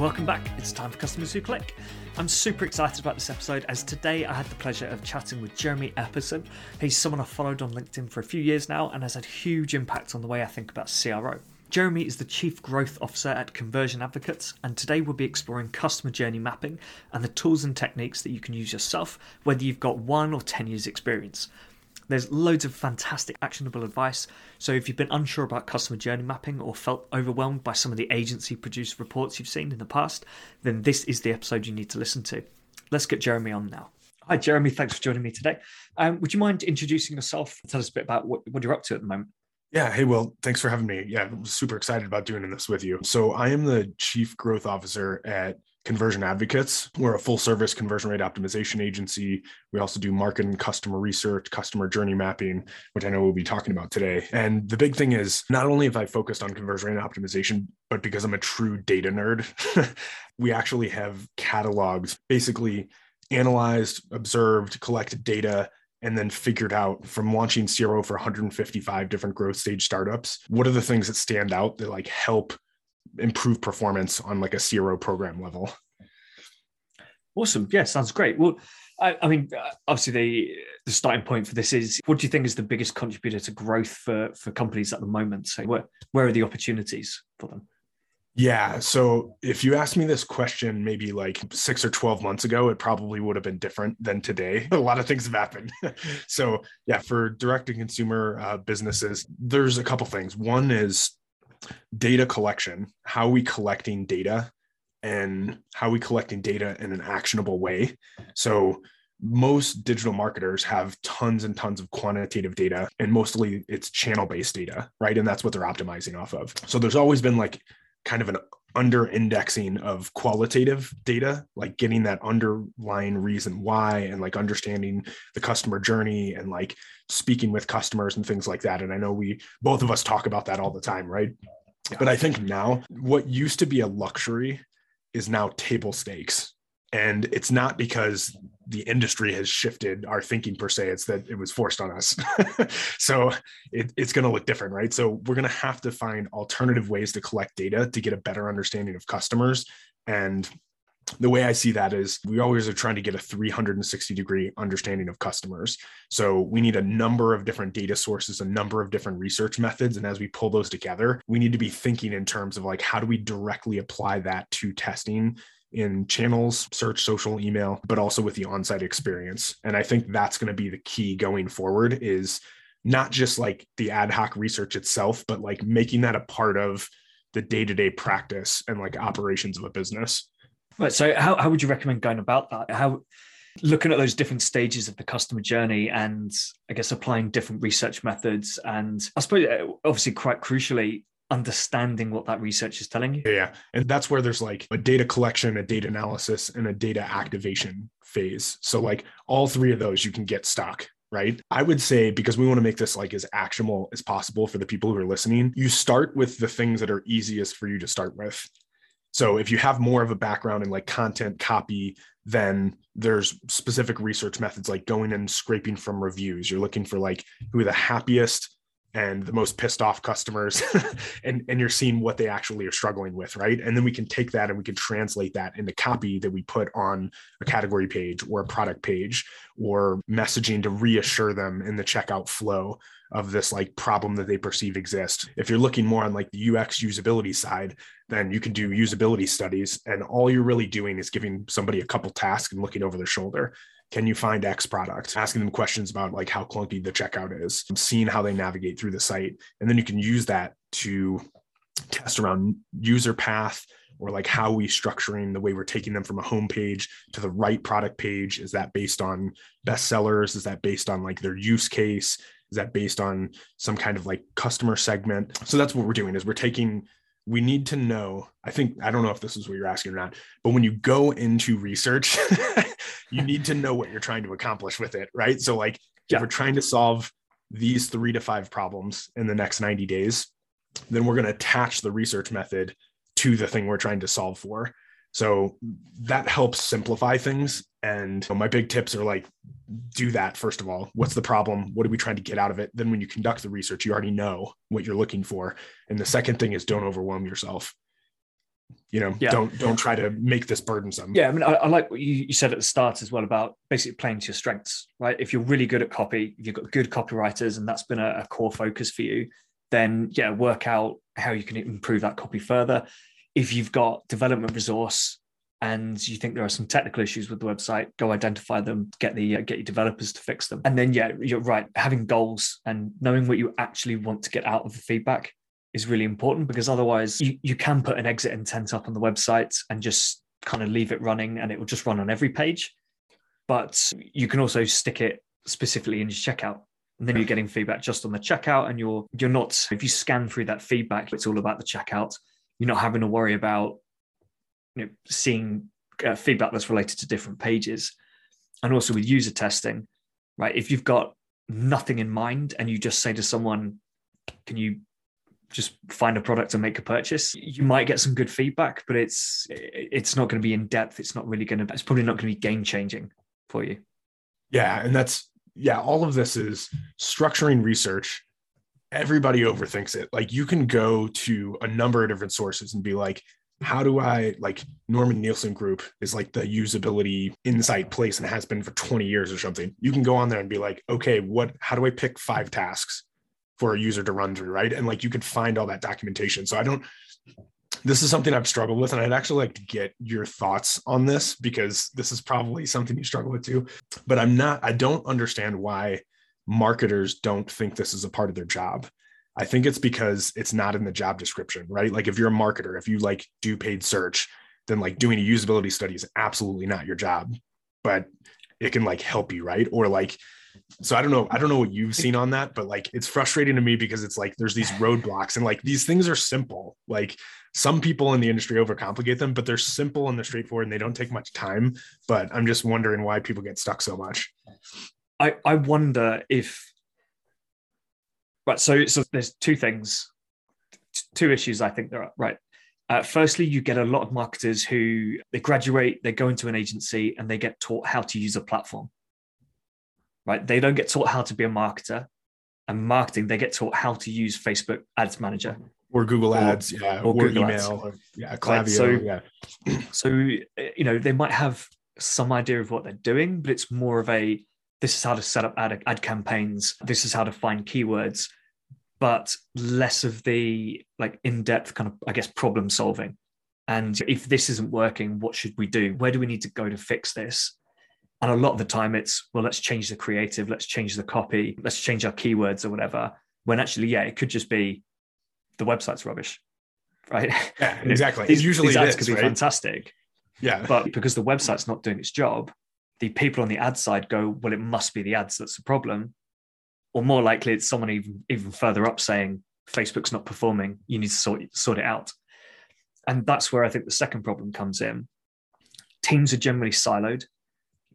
Welcome back. It's time for Customers Who Click. I'm super excited about this episode as today I had the pleasure of chatting with Jeremy Epperson. He's someone I've followed on LinkedIn for a few years now and has had huge impact on the way I think about CRO. Jeremy is the Chief Growth Officer at Conversion Advocates, and today we'll be exploring customer journey mapping and the tools and techniques that you can use yourself, whether you've got one or 10 years' experience. There's loads of fantastic actionable advice. So if you've been unsure about customer journey mapping or felt overwhelmed by some of the agency produced reports you've seen in the past, then this is the episode you need to listen to. Let's get Jeremy on now. Hi, Jeremy. Thanks for joining me today. Um, would you mind introducing yourself? Tell us a bit about what, what you're up to at the moment. Yeah. Hey, Will, thanks for having me. Yeah, I'm super excited about doing this with you. So, I am the Chief Growth Officer at Conversion Advocates. We're a full service conversion rate optimization agency. We also do market and customer research, customer journey mapping, which I know we'll be talking about today. And the big thing is not only have I focused on conversion rate optimization, but because I'm a true data nerd, we actually have catalogs basically analyzed, observed, collected data and then figured out from launching CRO for 155 different growth stage startups, what are the things that stand out that like help improve performance on like a CRO program level. Awesome. Yeah, sounds great. Well, I, I, mean, uh, obviously the the starting point for this is what do you think is the biggest contributor to growth for for companies at the moment? So where where are the opportunities for them? Yeah. So if you asked me this question maybe like six or 12 months ago, it probably would have been different than today. A lot of things have happened. so, yeah, for direct to consumer uh, businesses, there's a couple things. One is data collection, how we collecting data and how we collecting data in an actionable way. So most digital marketers have tons and tons of quantitative data and mostly it's channel based data, right? And that's what they're optimizing off of. So there's always been like kind of an under indexing of qualitative data, like getting that underlying reason why and like understanding the customer journey and like speaking with customers and things like that. And I know we both of us talk about that all the time, right? But I think now what used to be a luxury is now table stakes. And it's not because the industry has shifted our thinking per se, it's that it was forced on us. so it, it's going to look different, right? So we're going to have to find alternative ways to collect data to get a better understanding of customers. And the way I see that is we always are trying to get a 360 degree understanding of customers. So we need a number of different data sources, a number of different research methods. And as we pull those together, we need to be thinking in terms of like, how do we directly apply that to testing in channels, search, social, email, but also with the on-site experience. And I think that's going to be the key going forward is not just like the ad hoc research itself, but like making that a part of the day-to-day practice and like operations of a business. Right. So how, how would you recommend going about that? How looking at those different stages of the customer journey and I guess applying different research methods and I suppose uh, obviously quite crucially understanding what that research is telling you. Yeah. And that's where there's like a data collection, a data analysis, and a data activation phase. So, like all three of those, you can get stuck. Right. I would say, because we want to make this like as actionable as possible for the people who are listening, you start with the things that are easiest for you to start with. So if you have more of a background in like content copy, then there's specific research methods like going and scraping from reviews. You're looking for like who are the happiest and the most pissed off customers and and you're seeing what they actually are struggling with right? And then we can take that and we can translate that into copy that we put on a category page or a product page or messaging to reassure them in the checkout flow of this like problem that they perceive exists. If you're looking more on like the ux usability side then you can do usability studies and all you're really doing is giving somebody a couple tasks and looking over their shoulder can you find X product? Asking them questions about like how clunky the checkout is, seeing how they navigate through the site. And then you can use that to test around user path or like how we structuring the way we're taking them from a home page to the right product page. Is that based on bestsellers? Is that based on like their use case? Is that based on some kind of like customer segment? So that's what we're doing is we're taking we need to know i think i don't know if this is what you're asking or not but when you go into research you need to know what you're trying to accomplish with it right so like yeah. if we're trying to solve these three to five problems in the next 90 days then we're going to attach the research method to the thing we're trying to solve for so that helps simplify things. And my big tips are like, do that first of all. What's the problem? What are we trying to get out of it? Then when you conduct the research, you already know what you're looking for. And the second thing is don't overwhelm yourself. you know Yeah. don't don't try to make this burdensome Yeah, I mean, I, I like what you, you said at the start as well about basically playing to your strengths, right? If you're really good at copy, if you've got good copywriters, and that's been a, a core focus for you, then yeah, work out how you can improve that copy further. If you've got development resource and you think there are some technical issues with the website, go identify them, get the uh, get your developers to fix them, and then yeah, you're right. Having goals and knowing what you actually want to get out of the feedback is really important because otherwise you, you can put an exit intent up on the website and just kind of leave it running and it will just run on every page. But you can also stick it specifically in your checkout. And then you're getting feedback just on the checkout and you're you're not if you scan through that feedback, it's all about the checkout. You're not having to worry about you know seeing uh, feedback that's related to different pages. And also with user testing, right? If you've got nothing in mind and you just say to someone, can you just find a product and make a purchase you might get some good feedback but it's it's not going to be in depth it's not really going to it's probably not going to be game changing for you Yeah, and that's yeah, all of this is structuring research. Everybody overthinks it. Like you can go to a number of different sources and be like, how do I like Norman Nielsen Group is like the usability insight place and has been for 20 years or something. You can go on there and be like, okay, what how do I pick five tasks for a user to run through, right? And like you could find all that documentation. So I don't this is something I've struggled with, and I'd actually like to get your thoughts on this because this is probably something you struggle with too. But I'm not, I don't understand why marketers don't think this is a part of their job. I think it's because it's not in the job description, right? Like if you're a marketer, if you like do paid search, then like doing a usability study is absolutely not your job, but it can like help you, right? Or like, so I don't know, I don't know what you've seen on that, but like it's frustrating to me because it's like there's these roadblocks and like these things are simple. Like some people in the industry overcomplicate them, but they're simple and they're straightforward and they don't take much time. But I'm just wondering why people get stuck so much. I i wonder if right so so there's two things two issues i think there are right. Uh, firstly you get a lot of marketers who they graduate they go into an agency and they get taught how to use a platform. Right they don't get taught how to be a marketer. And marketing they get taught how to use facebook ads manager. Or Google Or- Ads, yeah, or or, Google email, Ads. or, yeah, Klaviyo, so- yeah. so you know they might have some idea of what they're doing but it's more of a this is how to set up ad, ad campaigns. This is how to find keywords but less of the like in-depth kind of i guess problem solving. And if this isn't working what should we do? Where do we need to go to fix this? And a lot of the time it's well let's change the creative let's change the copy let's change our keywords or whatever when actually yeah it could just be the website's rubbish right? Yeah, exactly. these, usually these ads is, could be right? fantastic Yeah, but because the website's not doing its job, the people on the ad side go, well, it must be the ads that's the problem. Or more likely, it's someone even even further up saying Facebook's not performing. You need to sort sort it out. And that's where I think the second problem comes in. Teams are generally siloed.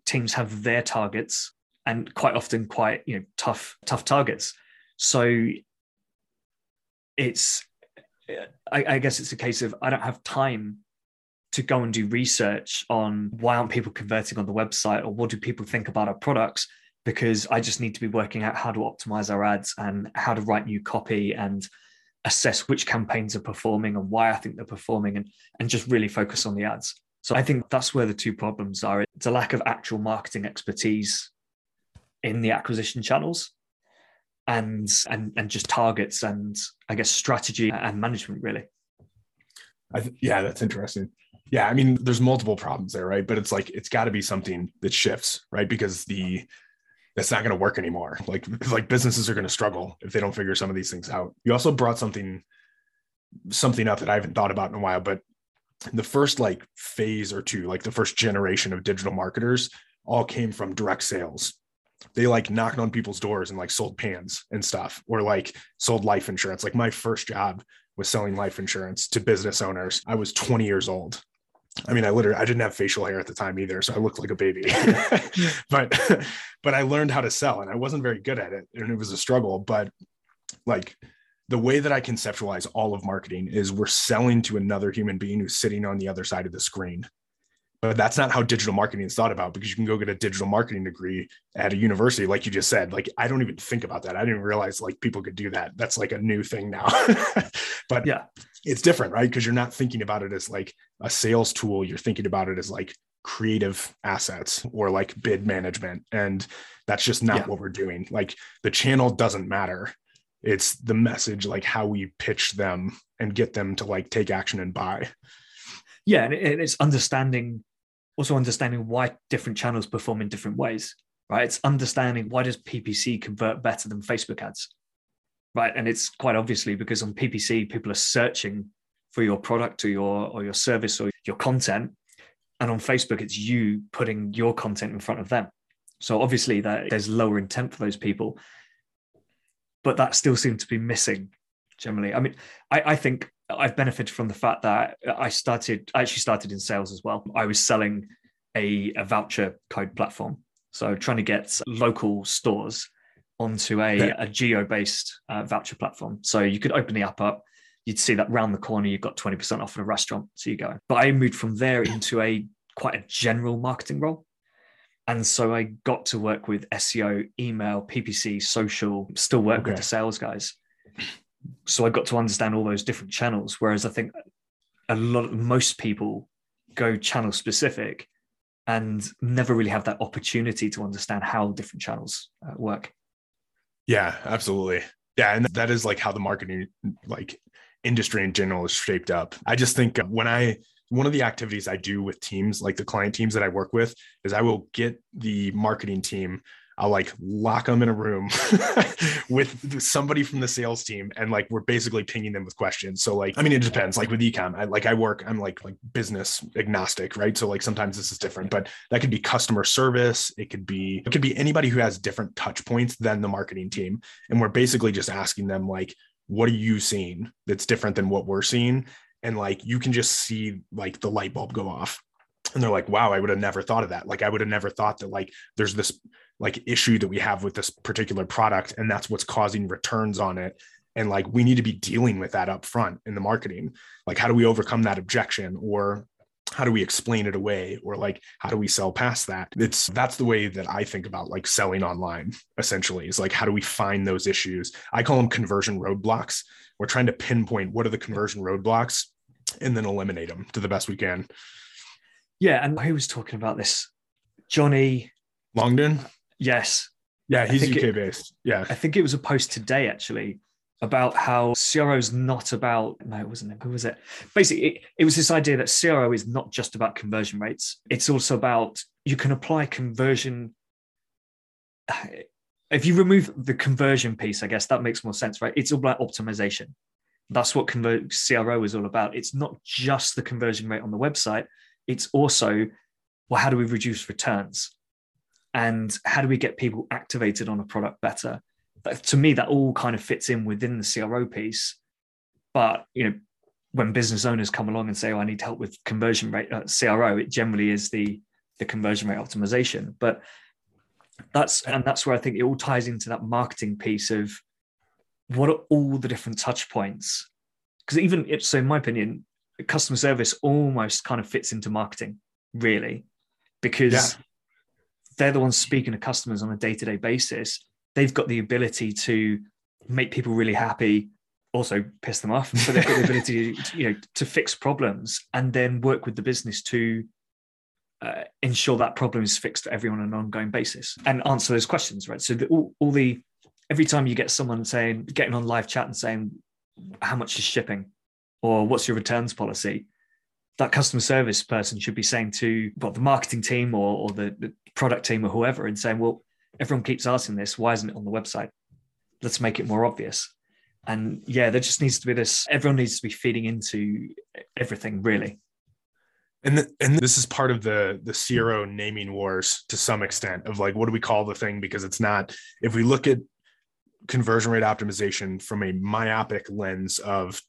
Teams have their targets and quite often quite you know tough tough targets. So it's I, I guess it's a case of I don't have time to go and do research on why aren't people converting on the website or what do people think about our products because I just need to be working out how to optimize our ads and how to write new copy and assess which campaigns are performing and why I think they're performing and and just really focus on the ads. So I think that's where the two problems are. It's a lack of actual marketing expertise in the acquisition channels and and and just targets and I guess strategy and management really. Th- yeah, that's interesting. Yeah, I mean, there's multiple problems there, right? But it's like it's got to be something that shifts, right? Because the that's not going to work anymore. Like like businesses are going to struggle if they don't figure some of these things out. You also brought something something up that I haven't thought about in a while, but the first like phase or two, like the first generation of digital marketers, all came from direct sales. They like knocked on people's doors and like sold pans and stuff, or like sold life insurance. Like my first job was selling life insurance to business owners. I was 20 years old. I mean, I literally I didn't have facial hair at the time either, so I looked like a baby. but but I learned how to sell and I wasn't very good at it and it was a struggle, but like the way that I conceptualize all of marketing is we're selling to another human being who's sitting on the other side of the screen. but that's not how digital marketing is thought about because you can go get a digital marketing degree at a university like you just said like i don't even think about that. I didn't realize like people could do that. That's like a new thing now. But yeah. it's different right? Because you're not thinking about it as like a sales tool you're thinking about it as like creative assets or like bid management and that's just not yeah. what we're doing. Like the channel doesn't matter. It's the message like how we pitch them and get them to like take action and buy. Yeah and it's understanding also understanding why different channels perform in different ways right? It's understanding why does ppc convert better than facebook ads right? And it's quite obviously because on ppc people are searching for your product or your or your service or your content. And on facebook it's you putting your content in front of them. So obviously that there's lower intent for those people but that still seemed to be missing generally. I mean I, I think i've benefited from the fact that i started i actually started in sales as well. I was selling a, a voucher code platform. So trying to get local stores onto a, yeah. a geo-based uh, voucher platform. So you could open the app up you'd see that round the corner you've got 20% off at a restaurant so you go but i moved from there into a quite a general marketing role and so I got to work with SEO, email, PPC, social, still work okay. with the sales guys. So I got to understand all those different channels. Whereas I think a lot, most people go channel specific and never really have that opportunity to understand how different channels uh, work. Yeah, absolutely. Yeah, and that is like how the marketing like industry in general is shaped up. I just think when I one of the activities I do with teams, like the client teams that I work with, is I will get the marketing team. I'll like lock them in a room with somebody from the sales team, and like we're basically pinging them with questions. So like, I mean, it depends. Like with ecom, I like I work. I'm like like business agnostic, right? So like sometimes this is different, but that could be customer service. It could be it could be anybody who has different touch points than the marketing team, and we're basically just asking them like, what are you seeing that's different than what we're seeing? And like you can just see like the light bulb go off. And they're like wow i would have never thought of that. Like i would have never thought that like there's this like issue that we have with this particular product and that's what's causing returns on it. And like we need to be dealing with that up front in the marketing. Like how do we overcome that objection? Or how do we explain it away or like how do we sell past that it's that's the way that i think about like selling online essentially is like how do we find those issues i call them conversion roadblocks we're trying to pinpoint what are the conversion roadblocks and then eliminate them to the best we can. Yeah, and who was talking about this? Johnny Longden. Yes. Yeah, he's UK it, based. Yeah, I think it was a post today actually about how CRO is not about no, it wasn't. Who was it? Basically, it, it was this idea that CRO is not just about conversion rates. It's also about you can apply conversion. If you remove the conversion piece, I guess that makes more sense, right? It's all about optimization. That's what convert CRO is all about. It's not just the conversion rate on the website. It's also, well, how do we reduce returns? And how do we get people activated on a product better? To me, that all kind of fits in within the CRO piece. But, you know, when business owners come along and say, oh, I need help with conversion rate, uh, CRO, it generally is the, the conversion rate optimization. But that's, and that's where I think it all ties into that marketing piece of, what are all the different touch points? Because even if, so, in my opinion, customer service almost kind of fits into marketing, really, because yeah. they're the ones speaking to customers on a day to day basis. They've got the ability to make people really happy, also piss them off, but they've got the ability to, you know, to fix problems and then work with the business to uh, ensure that problem is fixed for everyone on an ongoing basis and answer those questions, right? So the, all, all the every time you get someone saying, getting on live chat and saying, how much is shipping or what's your returns policy? That customer service person should be saying to well, the marketing team or, or the, the product team or whoever and saying, well, everyone keeps asking this. Why isn't it on the website? Let's make it more obvious. And yeah, there just needs to be this, everyone needs to be feeding into everything really. And the, and this is part of the the CRO naming wars to some extent of like what do we call the thing because it's not if we look at conversion rate optimization from a myopic lens of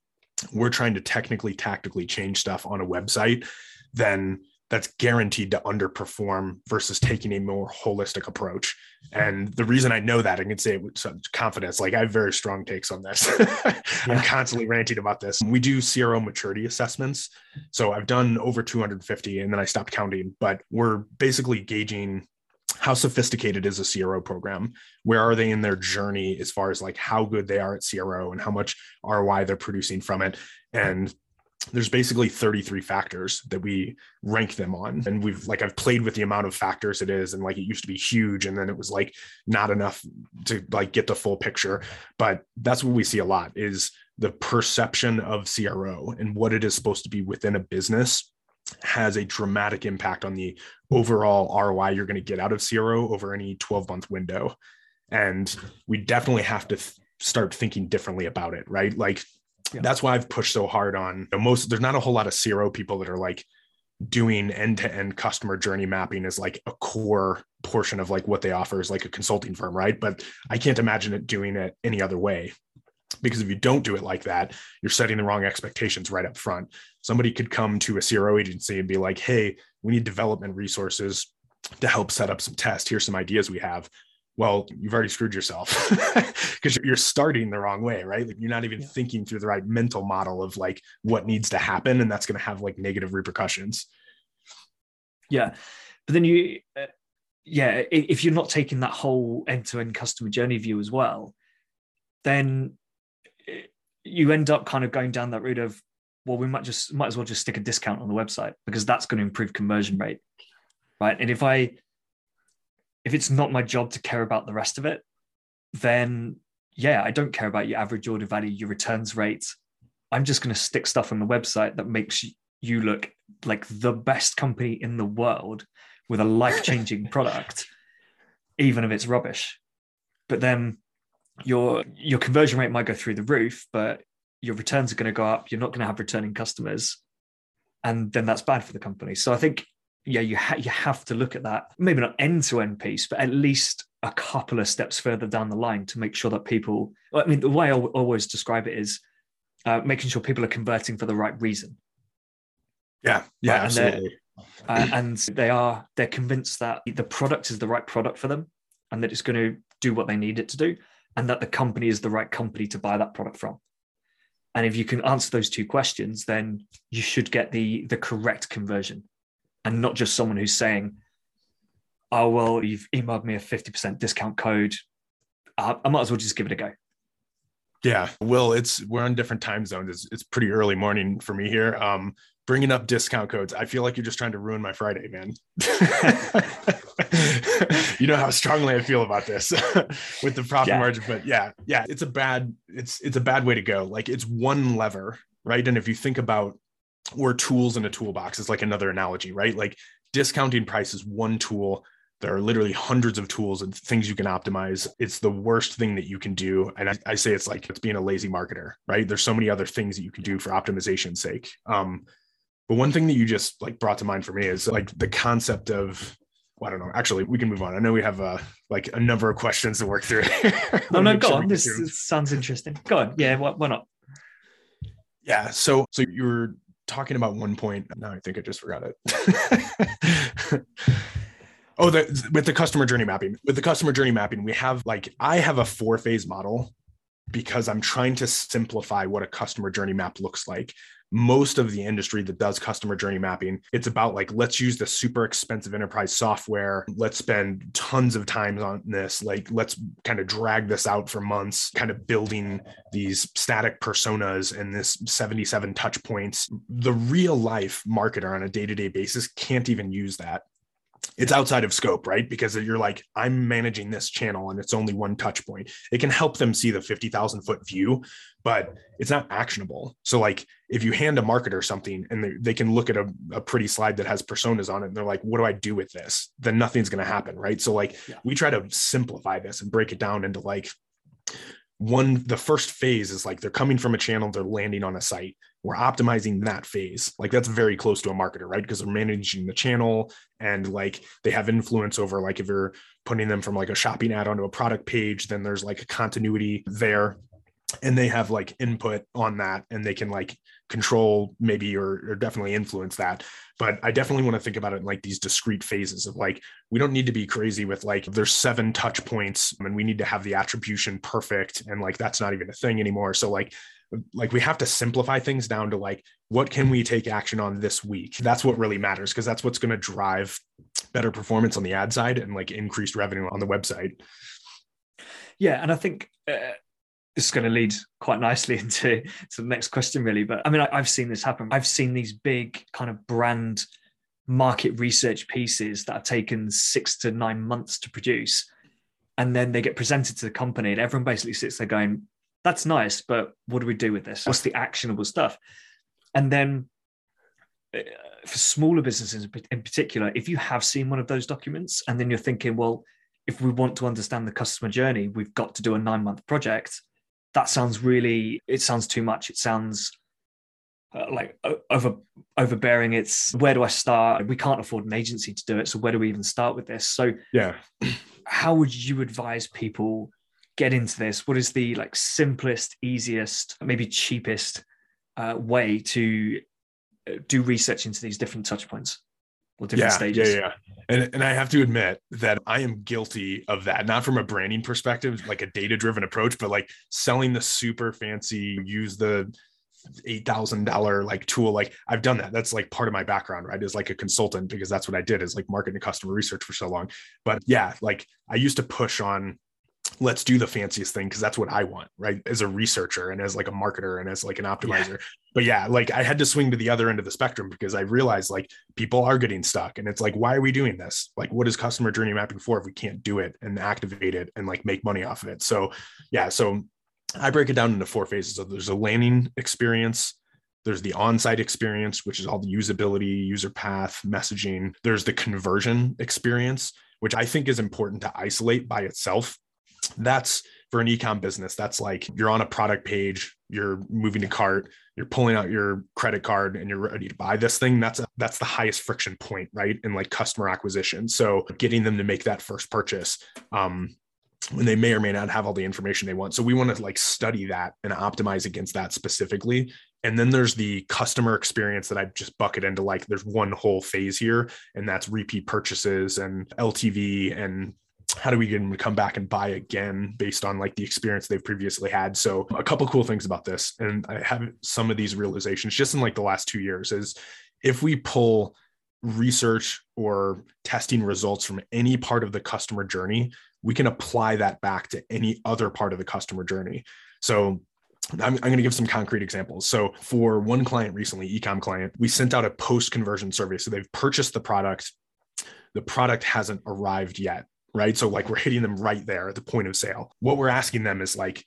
we're trying to technically tactically change stuff on a website then that's guaranteed to underperform versus taking a more holistic approach. And the reason I know that I can say it with such confidence, like I have very strong takes on this. I'm constantly ranting about this. We do CRO maturity assessments. So I've done over 250 and then I stopped counting, but we're basically gauging how sophisticated is a CRO program? Where are they in their journey as far as like how good they are at CRO and how much ROI they're producing from it? And there's basically 33 factors that we rank them on and we've like i've played with the amount of factors it is and like it used to be huge and then it was like not enough to like get the full picture but that's what we see a lot is the perception of cro and what it is supposed to be within a business has a dramatic impact on the overall ROI you're going to get out of CRO over any 12 month window. And we definitely have to th- start thinking differently about it, right? Like yeah. that's why I've pushed so hard on you know, most, there's not a whole lot of CRO people that are like doing end to end customer journey mapping as like a core portion of like what they offer is like a consulting firm, right? But I can't imagine it doing it any other way because if you don't do it like that you're setting the wrong expectations right up front somebody could come to a cro agency and be like hey we need development resources to help set up some tests here's some ideas we have well you've already screwed yourself because you're starting the wrong way right? Like you're not even yeah. thinking through the right mental model of like what needs to happen and that's going to have like negative repercussions. Yeah. But then you uh, yeah if you're not taking that whole end-to-end customer journey view as well then you end up kind of going down that route of well we might just might as well just stick a discount on the website because that's going to improve conversion rate right? And if i if it's not my job to care about the rest of it then yeah i don't care about your average order value your returns rate i'm just going to stick stuff on the website that makes you look like the best company in the world with a life-changing product even if it's rubbish but then your your conversion rate might go through the roof, but your returns are going to go up. You're not going to have returning customers, and then that's bad for the company. So I think yeah, you ha- you have to look at that maybe not end to end piece, but at least a couple of steps further down the line to make sure that people. I mean, the way I always describe it is uh, making sure people are converting for the right reason. Yeah, yeah, right? absolutely. Uh, and they are they're convinced that the product is the right product for them, and that it's going to do what they need it to do and that the company is the right company to buy that product from. And if you can answer those two questions, then you should get the the correct conversion, and not just someone who's saying, "Oh well, you've emailed me a fifty percent discount code. I, I might as well just give it a go." Yeah, Will, it's we're on different time zones. It's, it's pretty early morning for me here. Um, bringing up discount codes. I feel like you're just trying to ruin my Friday, man. you know how strongly I feel about this with the profit yeah. margin, but yeah, yeah, it's a bad, it's it's a bad way to go. Like it's one lever, right? And if you think about or tools in a toolbox, is like another analogy, right? Like discounting price is one tool. There are literally hundreds of tools and things you can optimize. It's the worst thing that you can do. And I, I say it's like it's being a lazy marketer, right? There's so many other things that you can do for optimization's sake. Um, but one thing that you just like brought to mind for me is like the concept of well, I don't know. Actually, we can move on. I know we have uh, like a number of questions to work through. no, no, go on. This, this, sounds interesting. Go on. Yeah, why, why not? Yeah. So, so you were talking about one point. Now I think I just forgot it. oh, the, with the customer journey mapping. With the customer journey mapping, we have like I have a four phase model because I'm trying to simplify what a customer journey map looks like most of the industry that does customer journey mapping it's about like let's use the super expensive enterprise software. Let's spend tons of time on this. Like let's kind of drag this out for months kind of building these static personas and this 77 touch points. The real life marketer on a day-to-day basis can't even use that it's outside of scope, right? Because you're like, I'm managing this channel and it's only one touch point. It can help them see the 50,000 foot view, but it's not actionable. So, like, if you hand a marketer something and they, they can look at a, a, pretty slide that has personas on it and they're like, what do I do with this? Then nothing's going to happen, right? So, like, yeah. we try to simplify this and break it down into like one, the first phase is like they're coming from a channel, they're landing on a site we're optimizing that phase. Like that's very close to a marketer, right? Because they're managing the channel and like they have influence over like if you're putting them from like a shopping ad onto a product page, then there's like a continuity there. and they have like input on that and they can like control maybe or, or definitely influence that but i definitely want to think about it in like these discrete phases of like we don't need to be crazy with like there's seven touch points and we need to have the attribution perfect and like that's not even a thing anymore so like like we have to simplify things down to like what can we take action on this week? That's what really matters because that's what's going to drive better performance on the ad side and like increased revenue on the website. Yeah and i think uh, this is going to lead quite nicely into to the next question really but i mean I, i've seen this happen. I've seen these big kind of brand market research pieces that have taken six to nine months to produce and then they get presented to the company and everyone basically sits there going that's nice, but what do we do with this? What's the actionable stuff? And then uh, for smaller businesses in particular, if you have seen one of those documents and then you're thinking, well, if we want to understand the customer journey, we've got to do a nine month project. That sounds really, it sounds too much. It sounds uh, like over overbearing. It's where do I start? We can't afford an agency to do it. So where do we even start with this? So yeah, how would you advise people get into this, what is the like simplest, easiest, maybe cheapest uh, way to uh, do research into these different touch points or different yeah, stages? Yeah, yeah. And, and I have to admit that I am guilty of that, not from a branding perspective, like a data driven approach, but like selling the super fancy, use the $8,000 like tool. Like I've done that. That's like part of my background, right? As like a consultant, because that's what I did is like marketing customer research for so long. But yeah, like I used to push on let's do the fanciest thing because that's what I want, right? As a researcher and as like a marketer and as like an optimizer. Yeah. But yeah, like I had to swing to the other end of the spectrum because I realized like people are getting stuck and it's like, why are we doing this? Like, what is customer journey mapping for if we can't do it and activate it and like make money off of it? So yeah, so I break it down into four phases. So there's a landing experience, there's the on-site experience, which is all the usability, user path, messaging. There's the conversion experience, which I think is important to isolate by itself that's for an ecom business. That's like you're on a product page you're moving to cart you're pulling out your credit card and you're ready to buy this thing. That's a, that's the highest friction point right? In like customer acquisition. So getting them to make that first purchase um, when they may or may not have all the information they want. So we want to like study that and optimize against that specifically. And then there's the customer experience that I just bucket into like there's one whole phase here, and that's repeat purchases and LTV and how do we get them to come back and buy again based on like the experience they've previously had so a couple cool things about this and i have some of these realizations just in like the last two years is if we pull research or testing results from any part of the customer journey we can apply that back to any other part of the customer journey so I'm, I'm, going to give some concrete examples. So, for one client recently, ecom client, we sent out a post conversion survey. So, they've purchased the product, the product hasn't arrived yet right? So like we're hitting them right there at the point of sale. What we're asking them is like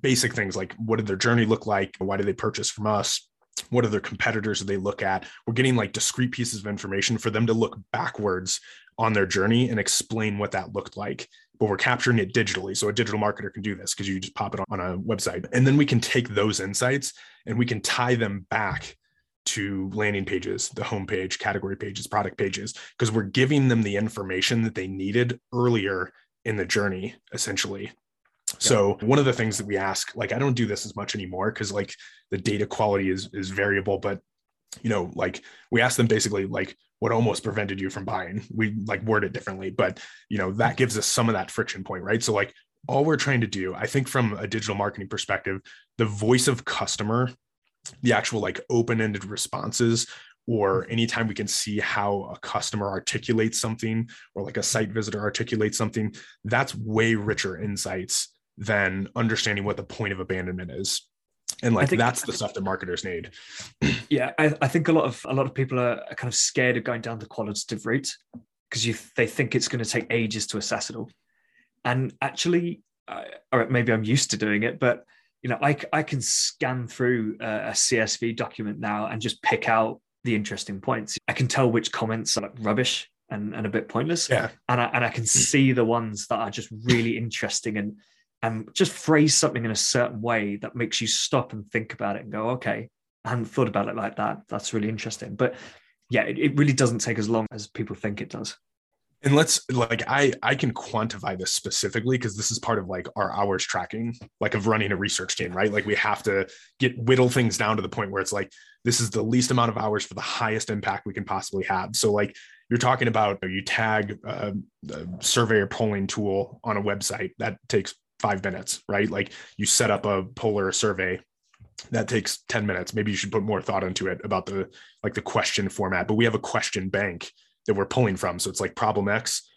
basic things like what did their journey look like? Why did they purchase from us? What other competitors do they look at? We're getting like discrete pieces of information for them to look backwards on their journey and explain what that looked like. But we're capturing it digitally. So a digital marketer can do this because you just pop it on a website. And then we can take those insights and we can tie them back to landing pages, the homepage, category pages, product pages, because we're giving them the information that they needed earlier in the journey, essentially. Yeah. So one of the things that we ask, like I don't do this as much anymore because like the data quality is is variable, but you know, like we ask them basically like what almost prevented you from buying. We like word it differently, but you know, that gives us some of that friction point, right? So like all we're trying to do, I think from a digital marketing perspective, the voice of customer the actual like open-ended responses or mm-hmm. anytime we can see how a customer articulates something or like a site visitor articulates something that's way richer insights than understanding what the point of abandonment is. And like think, that's the stuff that marketers need. Yeah I, I, think a lot of a lot of people are kind of scared of going down the qualitative route because you they think it's going to take ages to assess it all. And actually all right maybe i'm used to doing it but you know, I, I can scan through a, a CSV document now and just pick out the interesting points. I can tell which comments are like rubbish and, and a bit pointless. Yeah. And I, and I can hmm. see the ones that are just really interesting and and just phrase something in a certain way that makes you stop and think about it and go, okay, I hadn't thought about it like that. That's really interesting. But yeah, it, it really doesn't take as long as people think it does. And let's like i i can quantify this specifically because this is part of like our hours tracking like of running a research team right? Like we have to get whittle things down to the point where it's like this is the least amount of hours for the highest impact we can possibly have. So like you're talking about you tag um, a, a survey or polling tool on a website that takes five minutes right? Like you set up a poll or a survey that takes 10 minutes. Maybe you should put more thought into it about the like the question format but we have a question bank that we're pulling from. So it's like problem x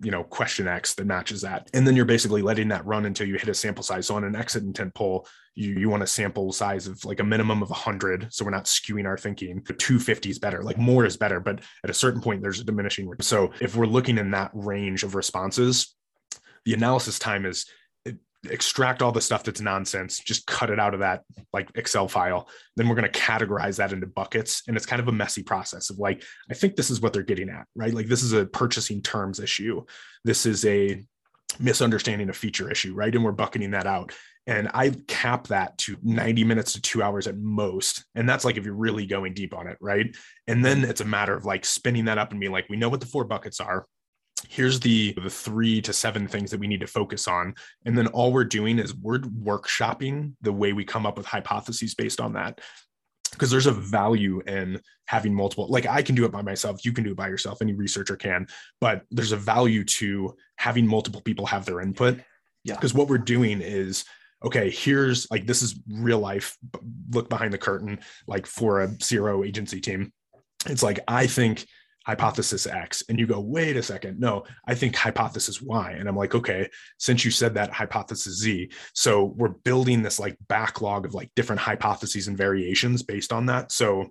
you know question x that matches that. And then you're basically letting that run until you hit a sample size. So on an exit intent poll you, you want a sample size of like a minimum of 100 so we're not skewing our thinking. 250 is better like more is better but at a certain point there's a diminishing so if we're looking in that range of responses the analysis time is extract all the stuff that's nonsense, just cut it out of that like Excel file. Then we're going to categorize that into buckets. And it's kind of a messy process of like, I think this is what they're getting at, right? Like this is a purchasing terms issue. This is a misunderstanding of feature issue, right? And we're bucketing that out. And I cap that to 90 minutes to two hours at most. And that's like if you're really going deep on it, right? And then it's a matter of like spinning that up and being like, we know what the four buckets are here's the the three to seven things that we need to focus on. And then all we're doing is we're workshopping the way we come up with hypotheses based on that. Because there's a value in having multiple like i can do it by myself you can do it by yourself any researcher can but there's a value to having multiple people have their input. Yeah. Because what we're doing is okay here's like this is real life look behind the curtain like for a CRO agency team. It's like i think hypothesis X. And you go, wait a second. No, I think hypothesis Y. And I'm like, okay, since you said that hypothesis Z. So we're building this like backlog of like different hypotheses and variations based on that. So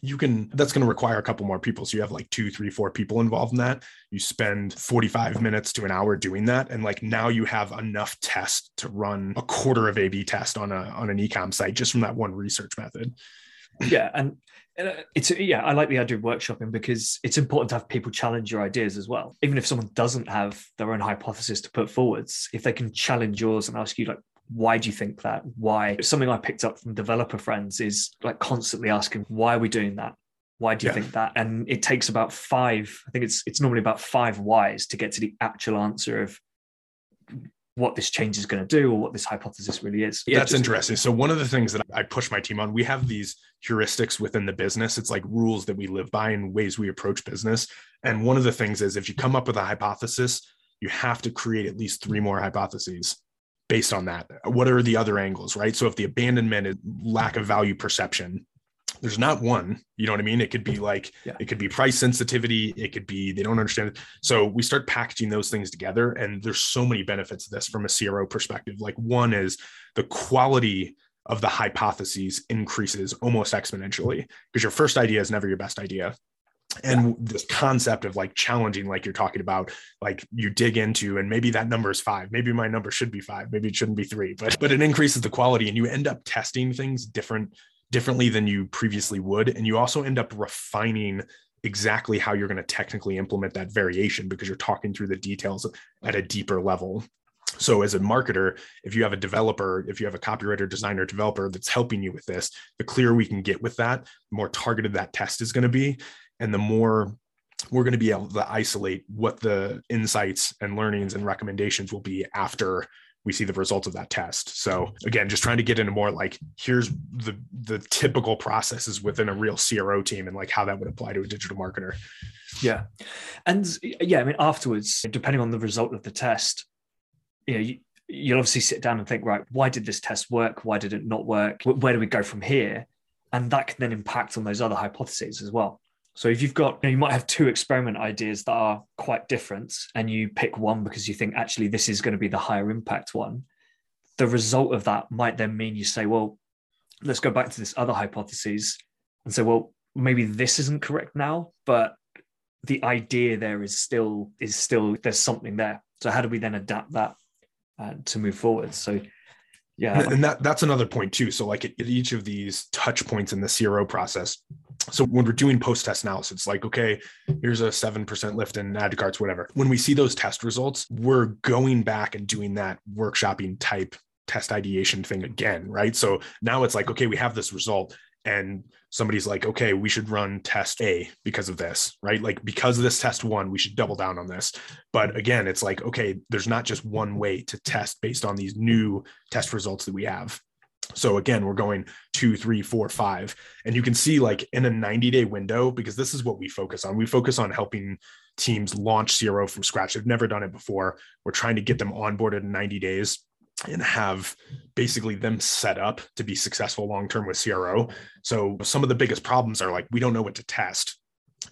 you can that's going to require a couple more people so you have like two three four people involved in that you spend 45 minutes to an hour doing that and like now you have enough tests to run a quarter of a b test on a on an ecom site just from that one research method yeah and uh, it's yeah i like the idea of workshopping because it's important to have people challenge your ideas as well. Even if someone doesn't have their own hypothesis to put forwards if they can challenge yours and ask you like why do you think that? Why? Something i picked up from developer friends is like constantly asking why are we doing that? Why do you yeah. think that? And it takes about five i think it's it's normally about five whys to get to the actual answer of what this change is going to do or what this hypothesis really is. Yeah, That's just- interesting. So one of the things that I push my team on, we have these heuristics within the business. It's like rules that we live by and ways we approach business. And one of the things is if you come up with a hypothesis, you have to create at least three more hypotheses based on that. What are the other angles, right? So if the abandonment is lack of value perception, there's not one you know what i mean it could be like yeah. it could be price sensitivity it could be they don't understand it so we start packaging those things together and there's so many benefits of this from a cro perspective like one is the quality of the hypotheses increases almost exponentially because your first idea is never your best idea and yeah. this concept of like challenging like you're talking about like you dig into and maybe that number is five maybe my number should be five maybe it shouldn't be three but but it increases the quality and you end up testing things different differently than you previously would. And you also end up refining exactly how you're going to technically implement that variation because you're talking through the details at a deeper level. So, as a marketer, if you have a developer, if you have a copywriter, designer, developer that's helping you with this, the clearer we can get with that, the more targeted that test is going to be. And the more we're going to be able to isolate what the insights and learnings and recommendations will be after we see the results of that test. So again, just trying to get into more like here's the the typical processes within a real CRO team and like how that would apply to a digital marketer. Yeah. And yeah, I mean afterwards, depending on the result of the test, you know, you, you'll obviously sit down and think, right, why did this test work? Why did it not work? Where do we go from here? And that can then impact on those other hypotheses as well. So if you've got, you, know, you might have two experiment ideas that are quite different, and you pick one because you think actually this is going to be the higher impact one. The result of that might then mean you say, well, let's go back to this other hypothesis and say, well, maybe this isn't correct now, but the idea there is still is still there's something there. So how do we then adapt that uh, to move forward? So yeah, and that that's another point too. So like at, each of these touch points in the CRO process, so when we're doing post-test analysis, it's like, okay, here's a 7% lift in add to carts, whatever. When we see those test results, we're going back and doing that workshopping type test ideation thing again, right? So now it's like, okay, we have this result. and somebody's like, okay, we should run test A because of this, right? Like, because of this test one, we should double down on this. But again, it's like, okay, there's not just one way to test based on these new test results that we have. So again, we're going two, three, four, five. And you can see like in a 90 day window, because this is what we focus on. We focus on helping teams launch CRO from scratch. They've never done it before. We're trying to get them onboarded in 90 days and have basically them set up to be successful long term with CRO. So some of the biggest problems are like we don't know what to test.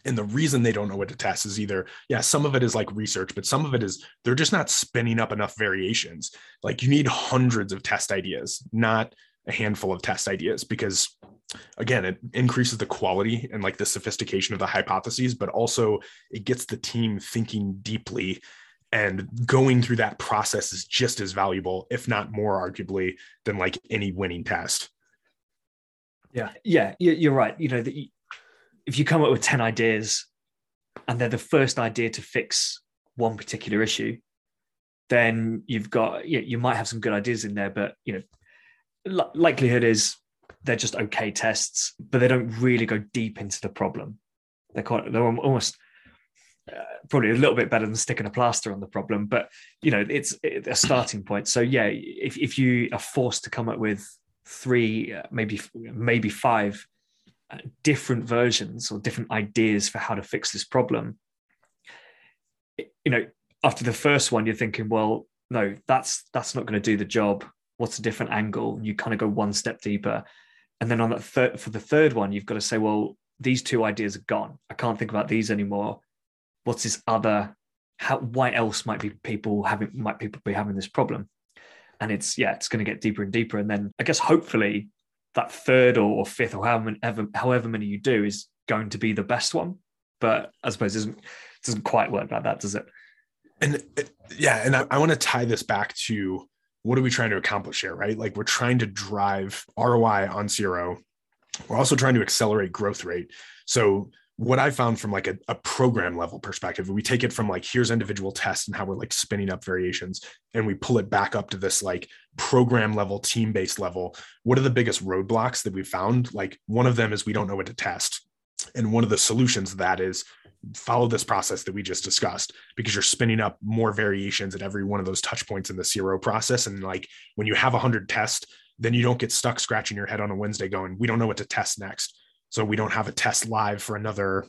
And the reason they don't know what to test is either, yeah, some of it is like research, but some of it is they're just not spinning up enough variations. Like you need hundreds of test ideas, not a handful of test ideas, because again, it increases the quality and like the sophistication of the hypotheses, but also it gets the team thinking deeply and going through that process is just as valuable if not more arguably than like any winning test. Yeah. Yeah you're right. You know that if you come up with 10 ideas and they're the first idea to fix one particular issue then you've got you, you might have some good ideas in there but you know likelihood is they're just okay tests but they don't really go deep into the problem they're quite they're almost uh, probably a little bit better than sticking a plaster on the problem, but you know, it's, a starting point. So yeah, if, if you are forced to come up with three, uh, maybe maybe five uh, different versions or different ideas for how to fix this problem, you know, after the first one, you're thinking, well, no, that's that's not going to do the job. What's a different angle? You kind of go one step deeper, and then on that third for the third one, you've got to say, well, these two ideas are gone. I can't think about these anymore. What's this other how why else might be people having might people be having this problem? And it's yeah it's going to get deeper and deeper. And then i guess hopefully that third or fifth or however, however many you do is going to be the best one. But i suppose it doesn't, it doesn't quite work like that does it? And uh, yeah and i, I want to tie this back to what are we trying to accomplish here right like we're trying to drive roi on CRO we're also trying to accelerate growth rate so what I found from like a, a, program level perspective, we take it from like here's individual tests and how we're like spinning up variations, and we pull it back up to this like program level, team based level. What are the biggest roadblocks that we found? Like one of them is we don't know what to test, and one of the solutions to that is follow this process that we just discussed because you're spinning up more variations at every one of those touch points in the CRO process. And like when you have a hundred tests, then you don't get stuck scratching your head on a Wednesday going, we don't know what to test next so we don't have a test live for another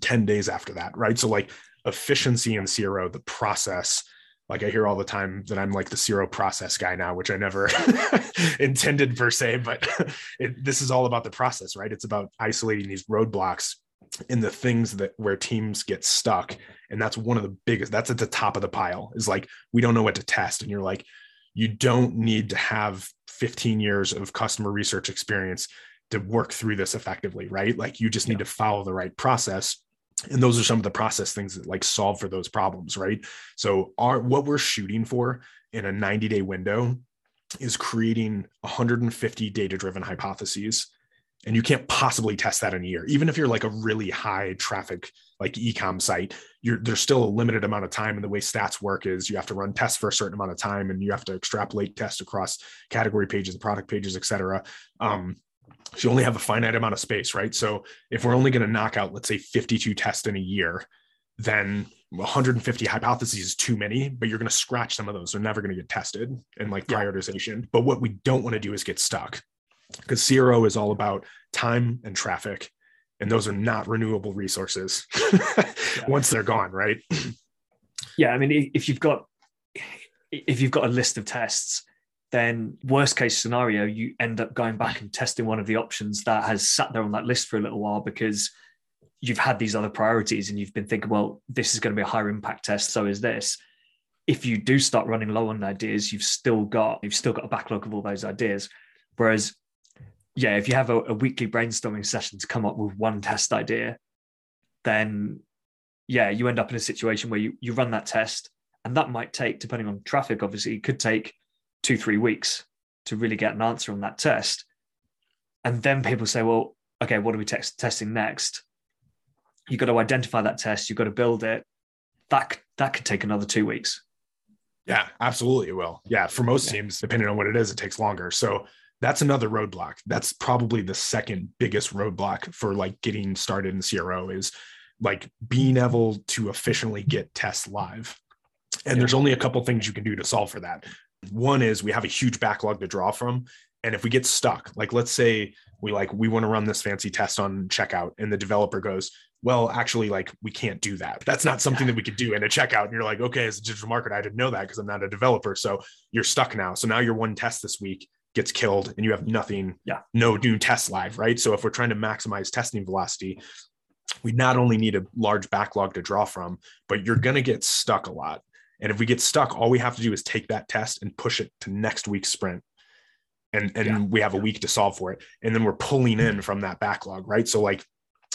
10 days after that, right? So like efficiency in CRO, the process, like I hear all the time that I'm like the CRO process guy now, which I never intended per se, but it, this is all about the process, right? It's about isolating these roadblocks in the things that where teams get stuck. And that's one of the biggest, that's at the top of the pile is like, we don't know what to test. And you're like, you don't need to have 15 years of customer research experience to work through this effectively, right? Like you just need yeah. to follow the right process. And those are some of the process things that like solve for those problems, right? So our what we're shooting for in a 90 day window is creating 150 data driven hypotheses and you can't possibly test that in a year even if you're like a really high traffic like ecom site you're there's still a limited amount of time and the way stats work is you have to run tests for a certain amount of time and you have to extrapolate tests across category pages and product pages et cetera um, so you only have a finite amount of space, right? So if we're only going to knock out, let's say 52 tests in a year, then 150 hypotheses is too many, but you're going to scratch some of those. They're never going to get tested in like prioritization. But what we don't want to do is get stuck because CRO is all about time and traffic. And those are not renewable resources once they're gone, right? Yeah. I mean, if you've got, if you've got a list of tests then worst case scenario, you end up going back and testing one of the options that has sat there on that list for a little while because you've had these other priorities and you've been thinking, well, this is going to be a higher impact test. So is this. If you do start running low on ideas, you've still got you've still got a backlog of all those ideas. Whereas, yeah, if you have a, a weekly brainstorming session to come up with one test idea, then yeah, you end up in a situation where you you run that test, and that might take, depending on traffic, obviously, it could take two, three weeks to really get an answer on that test. And then people say, well, okay, what are we testing next? You've got to identify that test, you've got to build it. That, that could take another two weeks. Yeah, absolutely. It will. Yeah. For most yeah. teams, depending on what it is, it takes longer. So that's another roadblock. That's probably the second biggest roadblock for like getting started in cro is like being able to efficiently get tests live. And there's only a couple things you can do to solve for that. One is we have a huge backlog to draw from. And if we get stuck like let's say we like we want to run this fancy test on checkout and the developer goes well actually like we can't do that. That's not something that we could do in a checkout. And you're like okay as a digital marketer i didn't know that because i'm not a developer. So you're stuck now. So now you're one test this week gets killed and you have nothing yeah. no new test live right? So if we're trying to maximize testing velocity we not only need a large backlog to draw from but you're going to get stuck a lot. And if we get stuck all we have to do is take that test and push it to next week's sprint. And and yeah. we have a week to solve for it. And then we're pulling in mm-hmm. from that backlog right? So like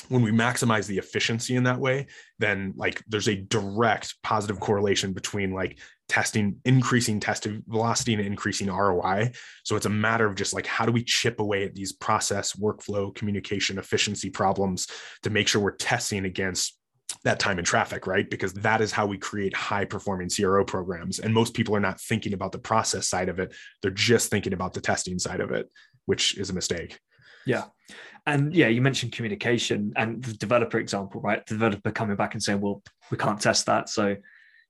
when we maximize the efficiency in that way then like there's a direct positive correlation between like testing increasing test velocity and increasing roi so it's a matter of just like how do we chip away at these process workflow communication efficiency problems to make sure we're testing against that time in traffic, right? Because that is how we create high performing CRO programs. And most people are not thinking about the process side of it. They're just thinking about the testing side of it, which is a mistake. Yeah. And yeah, you mentioned communication and the developer example, right? The developer coming back and saying, well, we can't test that. So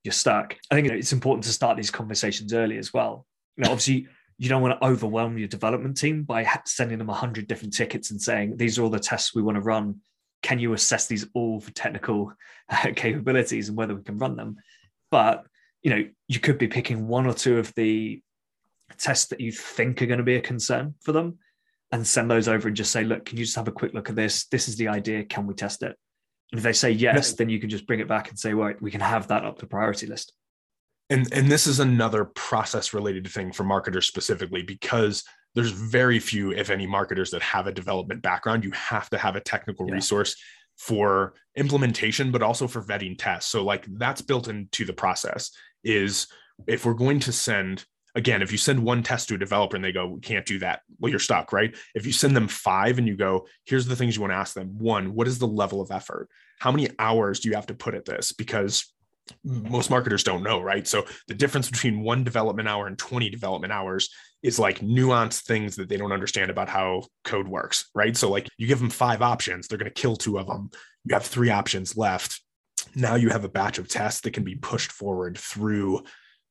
you're stuck. I think it's important to start these conversations early as well. You know, obviously, you don't want to overwhelm your development team by sending them 100 different tickets and saying, these are all the tests we want to run can you assess these all for technical uh, capabilities and whether we can run them? But you know, you could be picking one or two of the tests that you think are going to be a concern for them and send those over and just say, look, can you just have a quick look at this? This is the idea. Can we test it? And if they say yes, then you can just bring it back and say, well, we can have that up the priority list. And and this is another process related thing for marketers specifically because there's very few, if any, marketers that have a development background. You have to have a technical yeah. resource for implementation, but also for vetting tests. So, like, that's built into the process. Is if we're going to send, again, if you send one test to a developer and they go, we can't do that, well, you're stuck, right? If you send them five and you go, here's the things you want to ask them one, what is the level of effort? How many hours do you have to put at this? Because most marketers don't know, right? So the difference between one development hour and 20 development hours is like nuanced things that they don't understand about how code works, right? So like you give them five options, they're going to kill two of them. You have three options left. Now you have a batch of tests that can be pushed forward through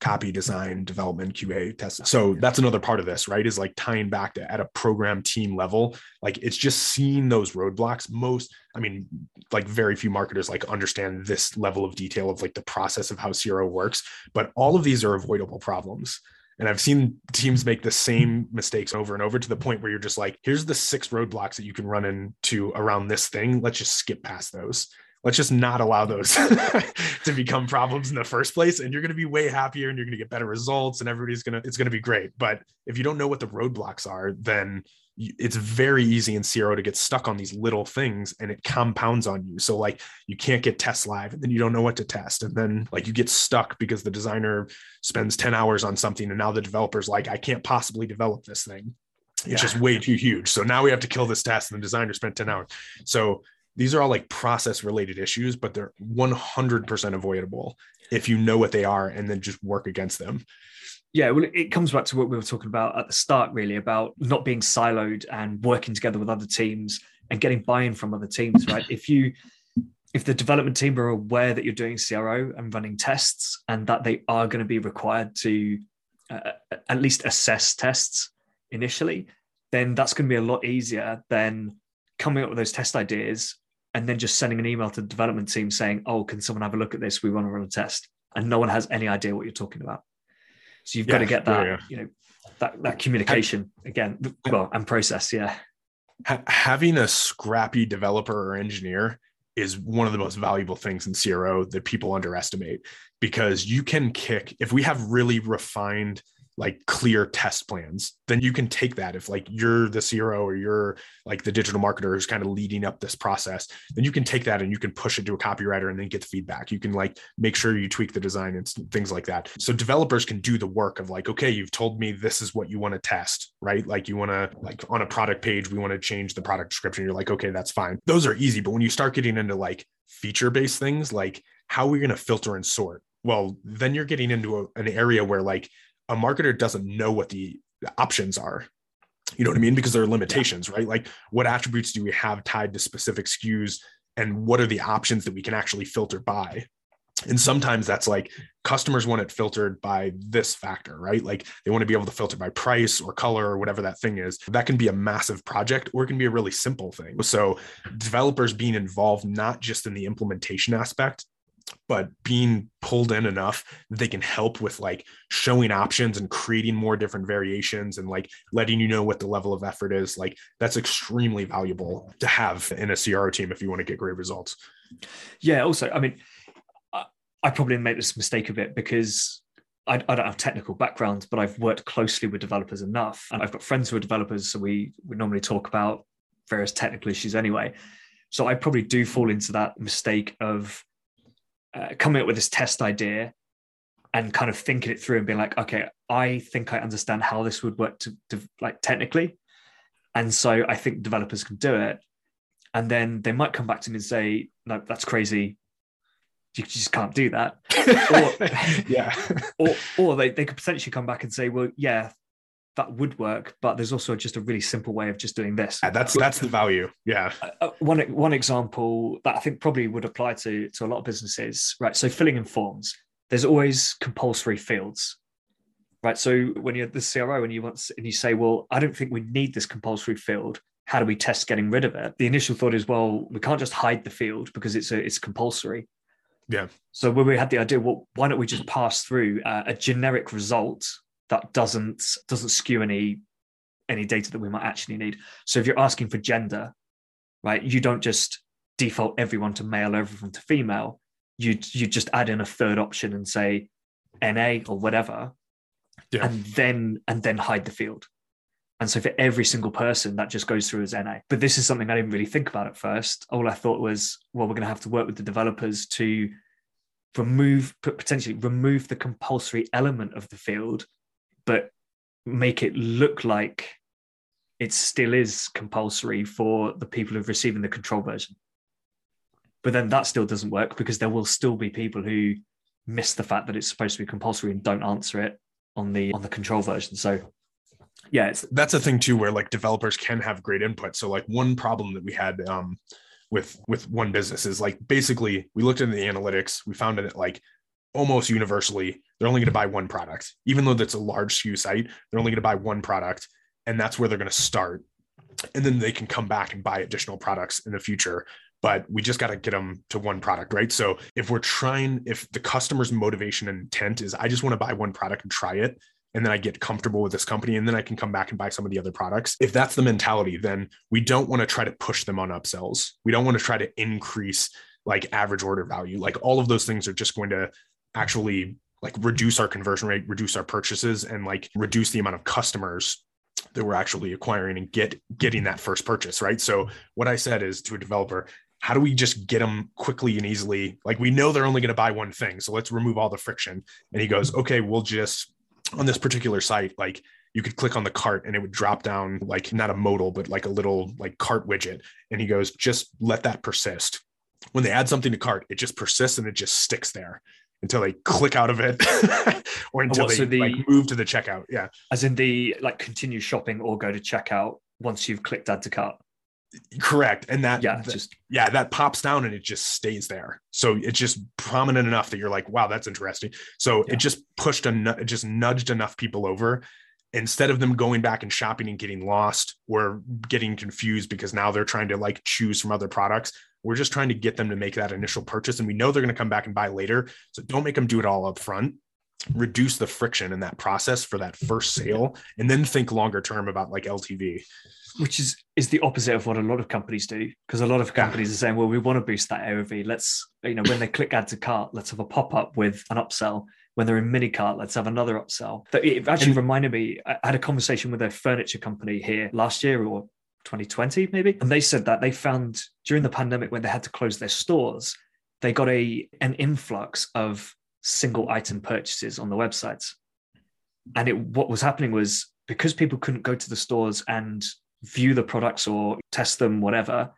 copy design development qa test. So that's another part of this right is like tying back to at a program team level like it's just seeing those roadblocks. Most i mean like very few marketers like understand this level of detail of like the process of how cro works but all of these are avoidable problems. And I've seen teams make the same mistakes over and over to the point where you're just like, here's the six roadblocks that you can run into around this thing. Let's just skip past those let's just not allow those to become problems in the first place and you're going to be way happier and you're going to get better results and everybody's going to it's going to be great but if you don't know what the roadblocks are then it's very easy in CRO to get stuck on these little things and it compounds on you. So like you can't get tests live and then you don't know what to test. And then like you get stuck because the designer spends 10 hours on something and now the developer's like, I can't possibly develop this thing. It's yeah. just way too huge. So now we have to kill this test and the designer spent 10 hours. So these are all like process related issues, but they're 100% avoidable if you know what they are and then just work against them. Yeah, well, it comes back to what we were talking about at the start, really, about not being siloed and working together with other teams and getting buy-in from other teams, right? if you if the development team are aware that you're doing CRO and running tests and that they are going to be required to uh, at least assess tests initially, then that's going to be a lot easier than coming up with those test ideas and then just sending an email to the development team saying, "Oh, can someone have a look at this? We want to run a test," and no one has any idea what you're talking about. So you've yeah, got to get that, yeah, yeah. you know, that that communication again, well, and process. Yeah, having a scrappy developer or engineer is one of the most valuable things in CRO that people underestimate because you can kick if we have really refined like clear test plans then you can take that. If like you're the CRO or you're like the digital marketer who's kind of leading up this process then you can take that and you can push it to a copywriter and then get the feedback. You can like make sure you tweak the design and things like that. So developers can do the work of like okay you've told me this is what you want to test right? Like you want to like on a product page we want to change the product description. You're like okay that's fine. Those are easy but when you start getting into like feature based things like how are we going to filter and sort? Well then you're getting into a, an area where like a marketer doesn't know what the options are You know what I mean? Because there are limitations, yeah. right? Like what attributes do we have tied to specific SKUs and what are the options that we can actually filter by? And sometimes that's like customers want it filtered by this factor, right? Like they want to be able to filter by price or color or whatever that thing is. That can be a massive project or it can be a really simple thing. So developers being involved not just in the implementation aspect, but being pulled in enough they can help with like showing options and creating more different variations and like letting you know what the level of effort is like that's extremely valuable to have in a CRO team if you want to get great results. Yeah, also, I mean, I, I probably made this mistake a bit because I, I, don't have technical background, but I've worked closely with developers enough, and I've got friends who are developers, so we we normally talk about various technical issues anyway. So I probably do fall into that mistake of uh, coming up with this test idea and kind of thinking it through and being like, okay, I think I understand how this would work to, to like technically. And so I think developers can do it. And then they might come back to me and say, no, that's crazy. You just can't do that. or, yeah. or or they, they could potentially come back and say, well, yeah, that would work, but there's also just a really simple way of just doing this. That's that's the value. Yeah. Uh, uh, one one example that I think probably would apply to to a lot of businesses, right? So filling in forms, there's always compulsory fields, right? So when you're the CRO and you want and you say, well, I don't think we need this compulsory field. How do we test getting rid of it? The initial thought is, well, we can't just hide the field because it's a, it's compulsory. Yeah. So when we had the idea, well, why don't we just pass through uh, a generic result that doesn't doesn't skew any any data that we might actually need. So if you're asking for gender, right, you don't just default everyone to male, everyone to female. You you just add in a third option and say NA or whatever, yeah. and then and then hide the field. And so for every single person, that just goes through as NA. But this is something I didn't really think about at first. All I thought was, well, we're going to have to work with the developers to remove potentially remove the compulsory element of the field but make it look like it still is compulsory for the people who've receiving the control version. But then that still doesn't work because there will still be people who miss the fact that it's supposed to be compulsory and don't answer it on the on the control version. So yeah, that's a thing too where like developers can have great input. So like one problem that we had um with with one business is like basically we looked into the analytics, we found that like almost universally they're only going to buy one product even though that's a large SKU site they're only going to buy one product and that's where they're going to start and then they can come back and buy additional products in the future but we just got to get them to one product right so if we're trying if the customer's motivation and intent is i just want to buy one product and try it and then I get comfortable with this company and then I can come back and buy some of the other products. If that's the mentality, then we don't want to try to push them on upsells. We don't want to try to increase like average order value. Like all of those things are just going to actually like reduce our conversion rate, reduce our purchases, and like reduce the amount of customers that we're actually acquiring and get getting that first purchase, right? So what I said is to a developer, how do we just get them quickly and easily? Like we know they're only going to buy one thing, so let's remove all the friction. And he goes, okay, we'll just on this particular site, like you could click on the cart and it would drop down like not a modal, but like a little like cart widget. And he goes, just let that persist. When they add something to cart, it just persists and it just sticks there until they click out of it or until what, they so the, like move to the checkout. Yeah. As in the like continue shopping or go to checkout once you've clicked add to cart. Correct. And that yeah, just yeah, that pops down and it just stays there. So it's just prominent enough that you're like, wow, that's interesting. So yeah. it just pushed a it just nudged enough people over instead of them going back and shopping and getting lost or getting confused because now they're trying to like choose from other products we're just trying to get them to make that initial purchase, and we know they're going to come back and buy later. So don't make them do it all up front. Reduce the friction in that process for that first sale, and then think longer term about like LTV. Which is is the opposite of what a lot of companies do, because a lot of companies are saying, "Well, we want to boost that AOV. Let's, you know, when they click add to cart, let's have a pop up with an upsell." When they're in minicart, let's have another upsell. It actually reminded me. I had a conversation with a furniture company here last year or 2020 maybe and they said that they found during the pandemic when they had to close their stores they got a an influx of single item purchases on the websites and it what was happening was because people couldn't go to the stores and view the products or test them whatever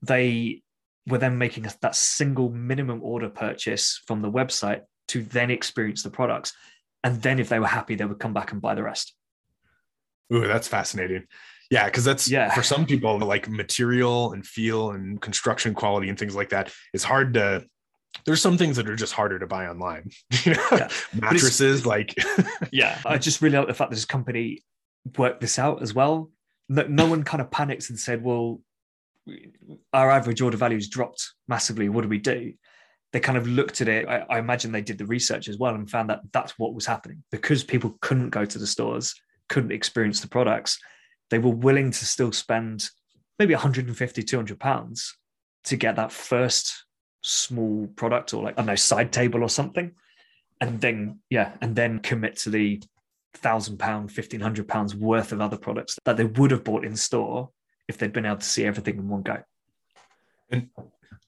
they were then making that single minimum order purchase from the website to then experience the products and then if they were happy they would come back and buy the rest Ooh, that's fascinating. Yeah, because that's Yeah. for some people like material and feel and construction quality and things like that is hard to. There's some things that are just harder to buy online. You know, Yeah. mattresses like yeah i just really like the fact that this company worked this out as well no, no one kind of panicked and said well our average order values dropped massively what do we do they kind of looked at it. I, I imagine they did the research as well and found that that's what was happening. Because people couldn't go to the stores couldn't experience the products they were willing to still spend maybe 150 200 pounds to get that first small product or like i don't know side table or something. And then yeah and then commit to the thousand pound fifteen hundred pounds worth of other products that they would have bought in store if they'd been able to see everything in one go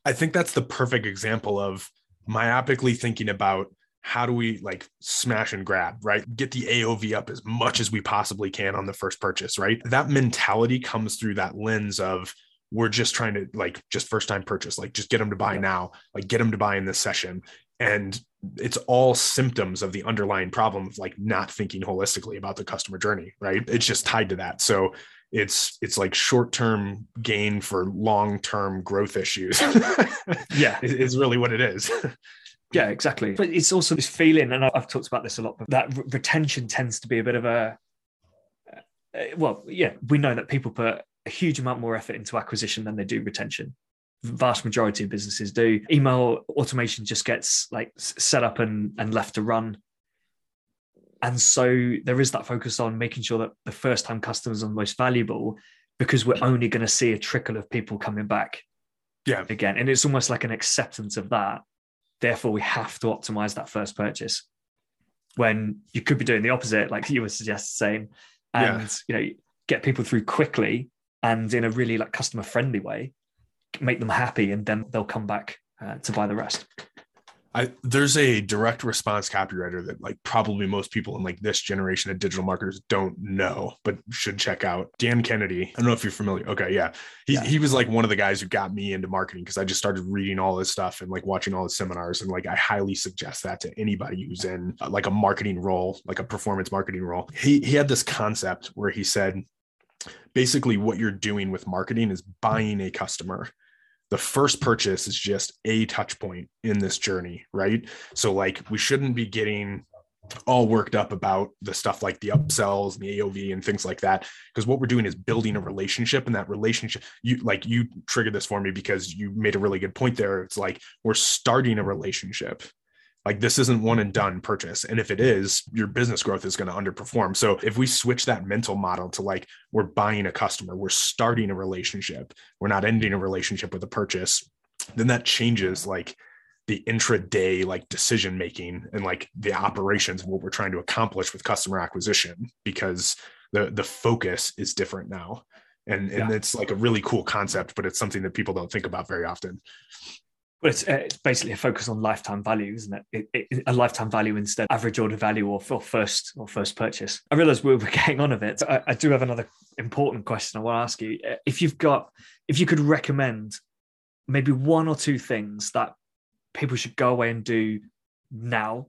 I think that's the perfect example of myopically thinking about how do we like smash and grab, right? Get the AOV up as much as we possibly can on the first purchase, right? That mentality comes through that lens of we're just trying to like just first time purchase, like just get them to buy Yeah. now, like get them to buy in this session. And it's all symptoms of the underlying problem of like not thinking holistically about the customer journey, right? It's just tied to that. So it's it's like short-term gain for long-term growth issues. Yeah. Is, really what it is. Yeah exactly. But it's also this feeling and i've talked about this a lot but that re- retention tends to be a bit of a uh, well yeah we know that people put a huge amount more effort into acquisition than they do retention. Vast majority of businesses do. Email automation just gets like set up and, and left to run and so there is that focus on making sure that the first time customers are the most valuable because we're only going to see a trickle of people coming back Yeah. again. And it's almost like an acceptance of that. Therefore we have to optimize that first purchase when you could be doing the opposite like you were suggesting saying and you know get people through quickly and in a really like customer friendly way make them happy and then they'll come back uh, to buy the rest I, there's a direct response copywriter that like probably most people in like this generation of digital marketers don't know, but should check out. Dan Kennedy. I don't know if you're familiar. Okay, yeah. He, Yeah. he was like one of the guys who got me into marketing because I just started reading all this stuff and like watching all his seminars. And like I highly suggest that to anybody who's in uh, like a marketing role, like a performance marketing role. He he had this concept where he said basically what you're doing with marketing is buying a customer the first purchase is just a touch point in this journey, right? So, like, we shouldn't be getting all worked up about the stuff like the upsells and the AOV and things like that. Because what we're doing is building a relationship, and that relationship, you like, you triggered this for me because you made a really good point there. It's like we're starting a relationship. Like, this isn't one and done purchase. And if it is, your business growth is going to underperform. So, if we switch that mental model to like, we're buying a customer, we're starting a relationship, we're not ending a relationship with a purchase, then that changes like the intraday like decision making and like the operations of what we're trying to accomplish with customer acquisition because the the focus is different now. And, and Yeah. it's like a really cool concept, but it's something that people don't think about very often. But it's, uh, it's basically a focus on lifetime value isn't it? It, it a lifetime value instead of average order value or, or first or first purchase. I realize we're, getting on a bit. I, I do have another important question i want to ask you. Uh, if you've got if you could recommend maybe one or two things that people should go away and do now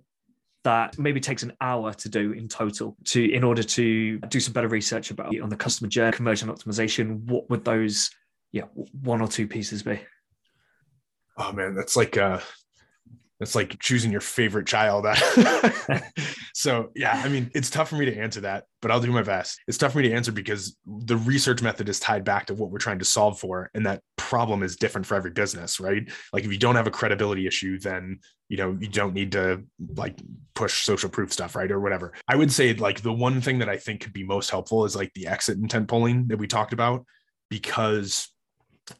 that maybe takes an hour to do in total to in order to do some better research about on the customer journey conversion optimization what would those yeah one or two pieces be Oh man, that's like uh that's like choosing your favorite child. so yeah, I mean, it's tough for me to answer that, but I'll do my best. It's tough for me to answer because the research method is tied back to what we're trying to solve for, and that problem is different for every business, right? Like if you don't have a credibility issue, then you know you don't need to like push social proof stuff, right, or whatever. I would say like the one thing that I think could be most helpful is like the exit intent polling that we talked about, because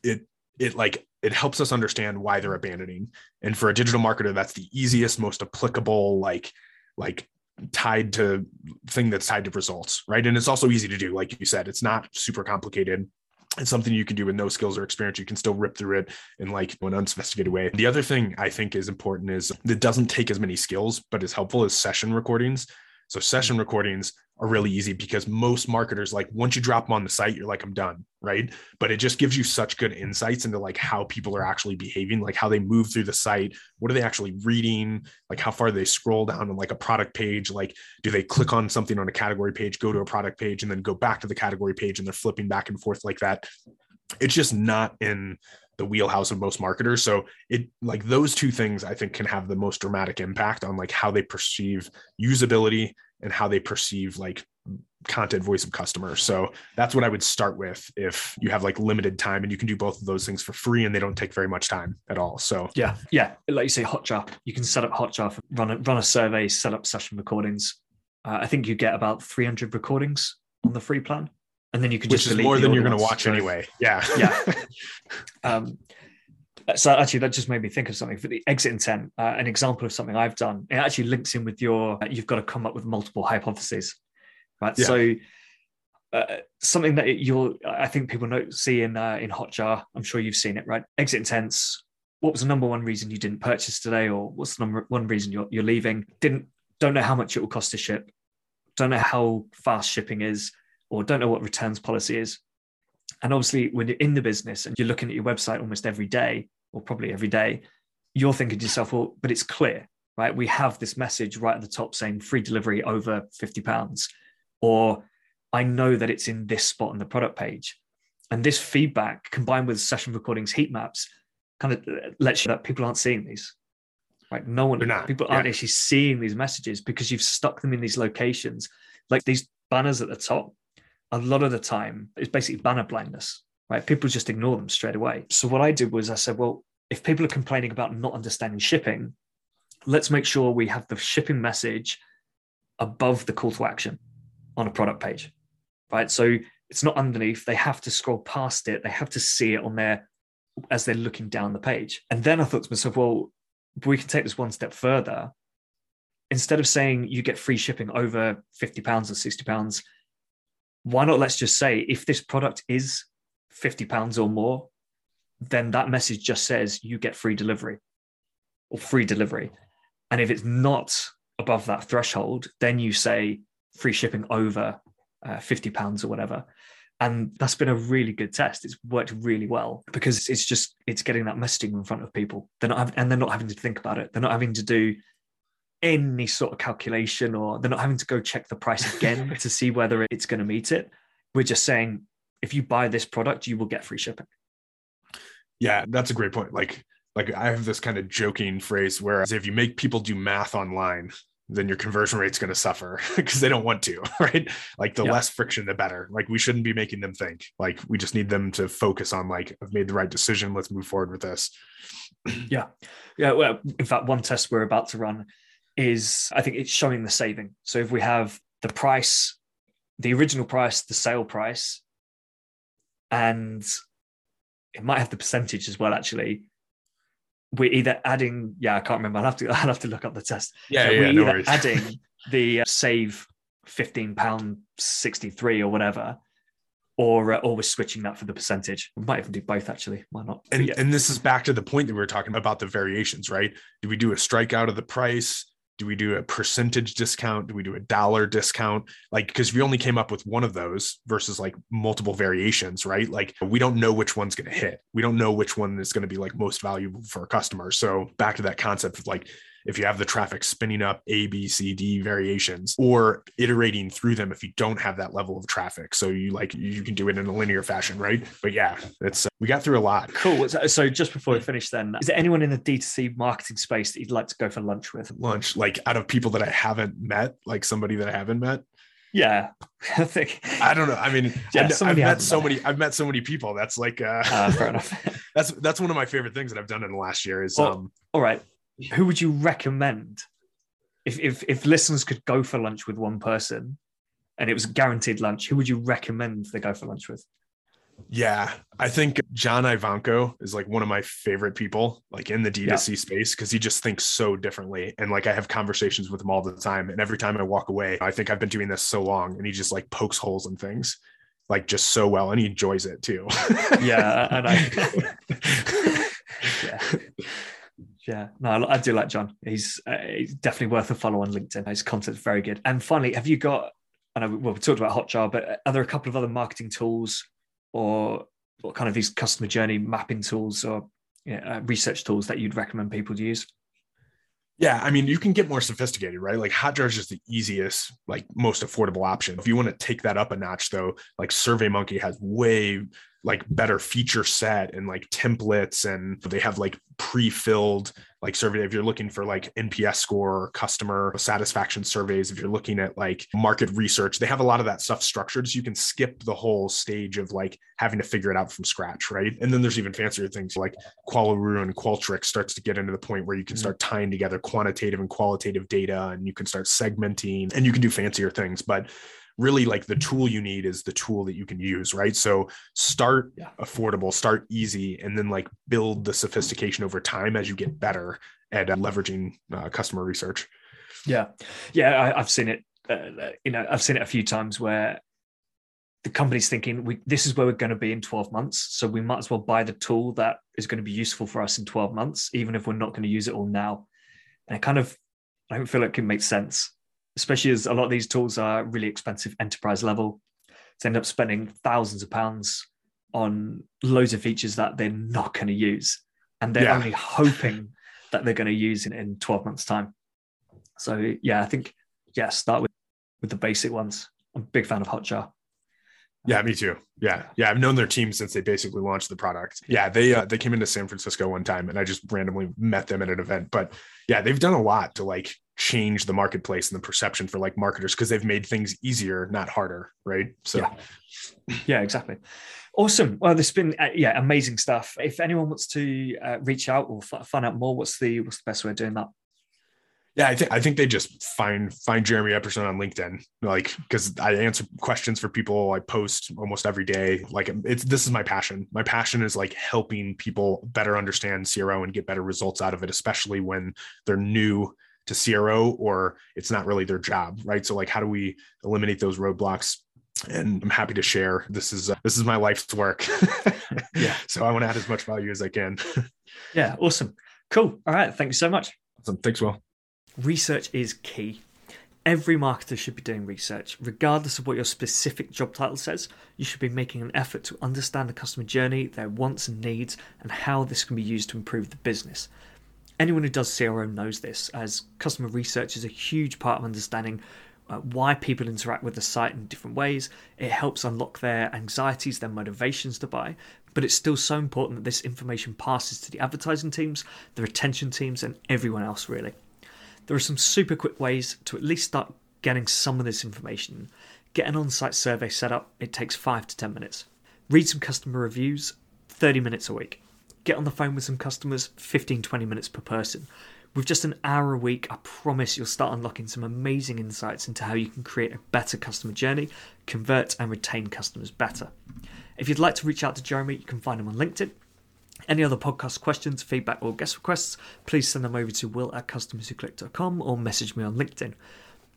it it like it helps us understand why they're abandoning. And for a digital marketer that's the easiest most applicable like like tied to thing that's tied to results right? And it's also easy to do like you said it's not super complicated. It's something you can do with no skills or experience. You can still rip through it in like an unsophisticated way. The other thing i think is important is that doesn't take as many skills but is helpful is session recordings so session recordings are really easy because most marketers like once you drop them on the site you're like i'm done right? But it just gives you such good insights into like how people are actually behaving, like how they move through the site, what are they actually reading, like how far they scroll down on like a product page, like do they click on something on a category page, go to a product page, and then go back to the category page and they're flipping back and forth like that. It's just not in the wheelhouse of most marketers. So it like those two things I think can have the most dramatic impact on like how they perceive usability and how they perceive like content voice of customer. So that's what I would start with if you have like limited time and you can do both of those things for free and they don't take very much time at all. So yeah, yeah, like you say, Hotjar. You can set up Hotjar, run a, run a survey, set up session recordings. Uh, I think you get about 300 recordings on the free plan, and then you can which just is more than you're going to watch so, anyway. Yeah, yeah. um, so actually that just made me think of something for the exit intent uh, an example of something i've done it actually links in with your uh, you've got to come up with multiple hypotheses right? Yeah. So uh, something that you'll, I think people know, see in uh, in Hotjar. I'm sure you've seen it, right? Exit intents. What was the number one reason you didn't purchase today, or what's the number one reason you're you're leaving? Didn't don't know how much it will cost to ship, don't know how fast shipping is, or don't know what returns policy is. And obviously, when you're in the business and you're looking at your website almost every day, or probably every day, you're thinking to yourself, well, but it's clear, right? We have this message right at the top saying free delivery over 50 pounds or I know that it's in this spot on the product page. And this feedback combined with session recordings heat maps kind of lets you know that people aren't seeing these. Right. No one people aren't actually seeing these messages because you've stuck them in these locations. Like these banners at the top, a lot of the time it's basically banner blindness. Right. People just ignore them straight away. So what I did was I said, well, if people are complaining about not understanding shipping, let's make sure we have the shipping message above the call to action on a product page, right? So it's not underneath. They have to scroll past it. They have to see it on there as they're looking down the page. And then I thought to myself, well, we can take this one step further. Instead of saying you get free shipping over 50 pounds or 60 pounds, why not let's just say if this product is 50 pounds or more, then that message just says you get free delivery or free delivery. And if it's not above that threshold, then you say free shipping over uh, 50 pounds or whatever. And that's been a really good test. It's worked really well because it's just it's getting that messaging in front of people. They're not having, and they're not having to think about it. They're not having to do any sort of calculation or they're not having to go check the price again to see whether it's going to meet it we're just saying if you buy this product you will get free shipping yeah that's a great point like like i have this kind of joking phrase where if you make people do math online then your conversion rate's going to suffer because they don't want to, right? Like the yeah. less friction, the better. Like we shouldn't be making them think. Like we just need them to focus on like I've made the right decision. Let's move forward with this. yeah, yeah. Well, in fact, one test we're about to run is I think it's showing the saving. So if we have the price, the original price, the sale price, and it might have the percentage as well. Actually, we're either adding yeah i can't remember. I'll have to i'll have to look up the test. Yeah, so yeah we're no either adding the uh, save 15 pound 63 or whatever or uh, or we're switching that for the percentage. We might even do both actually. Why not? And, and this is back to the point that we were talking about the variations right? Do we do a strike out of the price do we do a percentage discount? Do we do a dollar discount? Like because we only came up with one of those versus like multiple variations right? Like we don't know which one's going to hit. We don't know which one is going to be like most valuable for a customer. So back to that concept of like if you have the traffic spinning up A, B, C, D variations or iterating through them if you don't have that level of traffic. So you like you can do it in a linear fashion, right? But yeah, it's uh, we got through a lot. Cool. So just before we finish, then, is there anyone in the D2C marketing space that you'd like to go for lunch with? Lunch, like out of people that I haven't met, like somebody that I haven't met. Yeah, I think. I don't know. I mean, yeah, I've, I've met so many. I've met so many people. That's like, uh, uh fair enough. that's that's one of my favorite things that I've done in the last year. Is well, um. All right who would you recommend if, if if listeners could go for lunch with one person and it was guaranteed lunch who would you recommend they go for lunch with? Yeah i think john ivanko is like one of my favorite people like in the d2c yeah. space because he just thinks so differently. And like i have conversations with him all the time. And every time i walk away i think i've been doing this so long and he just like pokes holes in things like just so well and he enjoys it too. Yeah and i yeah yeah, no, I do like John. He's, uh, he's definitely worth a follow on LinkedIn. His content's very good. And finally, have you got? I know well, we talked about Hotjar, but are there a couple of other marketing tools or, what kind of these customer journey mapping tools or you know, uh, research tools that you'd recommend people to use? Yeah, I mean, you can get more sophisticated, right? Like Hotjar is just the easiest, like most affordable option. If you want to take that up a notch, though, like SurveyMonkey has way like better feature set and like templates and they have like pre-filled like survey if you're looking for like nps score customer satisfaction surveys if you're looking at like market research they have a lot of that stuff structured so you can skip the whole stage of like having to figure it out from scratch right and then there's even fancier things like qualaroo and qualtrics starts to get into the point where you can mm-hmm. start tying together quantitative and qualitative data and you can start segmenting and you can do fancier things but really like the tool you need is the tool that you can use right? So start yeah. affordable start easy and then like build the sophistication over time as you get better at uh, leveraging uh, customer research. Yeah. Yeah I, have seen it uh, you know i've seen it a few times where the company's thinking we this is where we're going to be in 12 months so we might as well buy the tool that is going to be useful for us in 12 months even if we're not going to use it all now. And it kind of i don't feel like it makes sense especially as a lot of these tools are really expensive enterprise level. To end up spending thousands of pounds on loads of features that they're not going to use. And they're yeah. only hoping that they're going to use in, in 12 months time. So yeah i think yeah start with with the basic ones. I'm a big fan of hotjar yeah, me too. Yeah, yeah. I've known their team since they basically launched the product. Yeah, they uh, they came into San Francisco one time, and I just randomly met them at an event. But yeah, they've done a lot to like change the marketplace and the perception for like marketers because they've made things easier, not harder, right? So, yeah, yeah exactly. Awesome. Well, this has been uh, yeah amazing stuff. If anyone wants to uh, reach out or f- find out more, what's the what's the best way of doing that? Yeah, I think I think they just find find Jeremy Epperson on LinkedIn, like because I answer questions for people. I post almost every day. Like it's this is my passion. My passion is like helping people better understand CRO and get better results out of it, especially when they're new to CRO or it's not really their job, right? So like, how do we eliminate those roadblocks? And I'm happy to share. This is uh, this is my life's work. yeah. So I want to add as much value as I can. yeah. Awesome. Cool. All right. Thank you so much. Awesome. Thanks, Will. Research is key. Every marketer should be doing research. Regardless of what your specific job title says, you should be making an effort to understand the customer journey, their wants and needs, and how this can be used to improve the business. Anyone who does CRO knows this, as customer research is a huge part of understanding uh, why people interact with the site in different ways. It helps unlock their anxieties, their motivations to buy, but it's still so important that this information passes to the advertising teams, the retention teams, and everyone else, really. There are some super quick ways to at least start getting some of this information. Get an on site survey set up, it takes 5 to 10 minutes. Read some customer reviews, 30 minutes a week. Get on the phone with some customers, 15 20 minutes per person. With just an hour a week, I promise you'll start unlocking some amazing insights into how you can create a better customer journey, convert and retain customers better. If you'd like to reach out to Jeremy, you can find him on LinkedIn. Any other podcast questions, feedback, or guest requests, please send them over to will at customerswhoclick.com or message me on LinkedIn.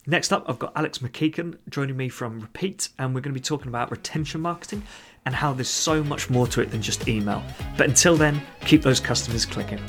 Next up, I've got Alex McKeegan joining me from Repeat, and we're going to be talking about retention marketing and how there's so much more to it than just email. But until then, keep those customers clicking.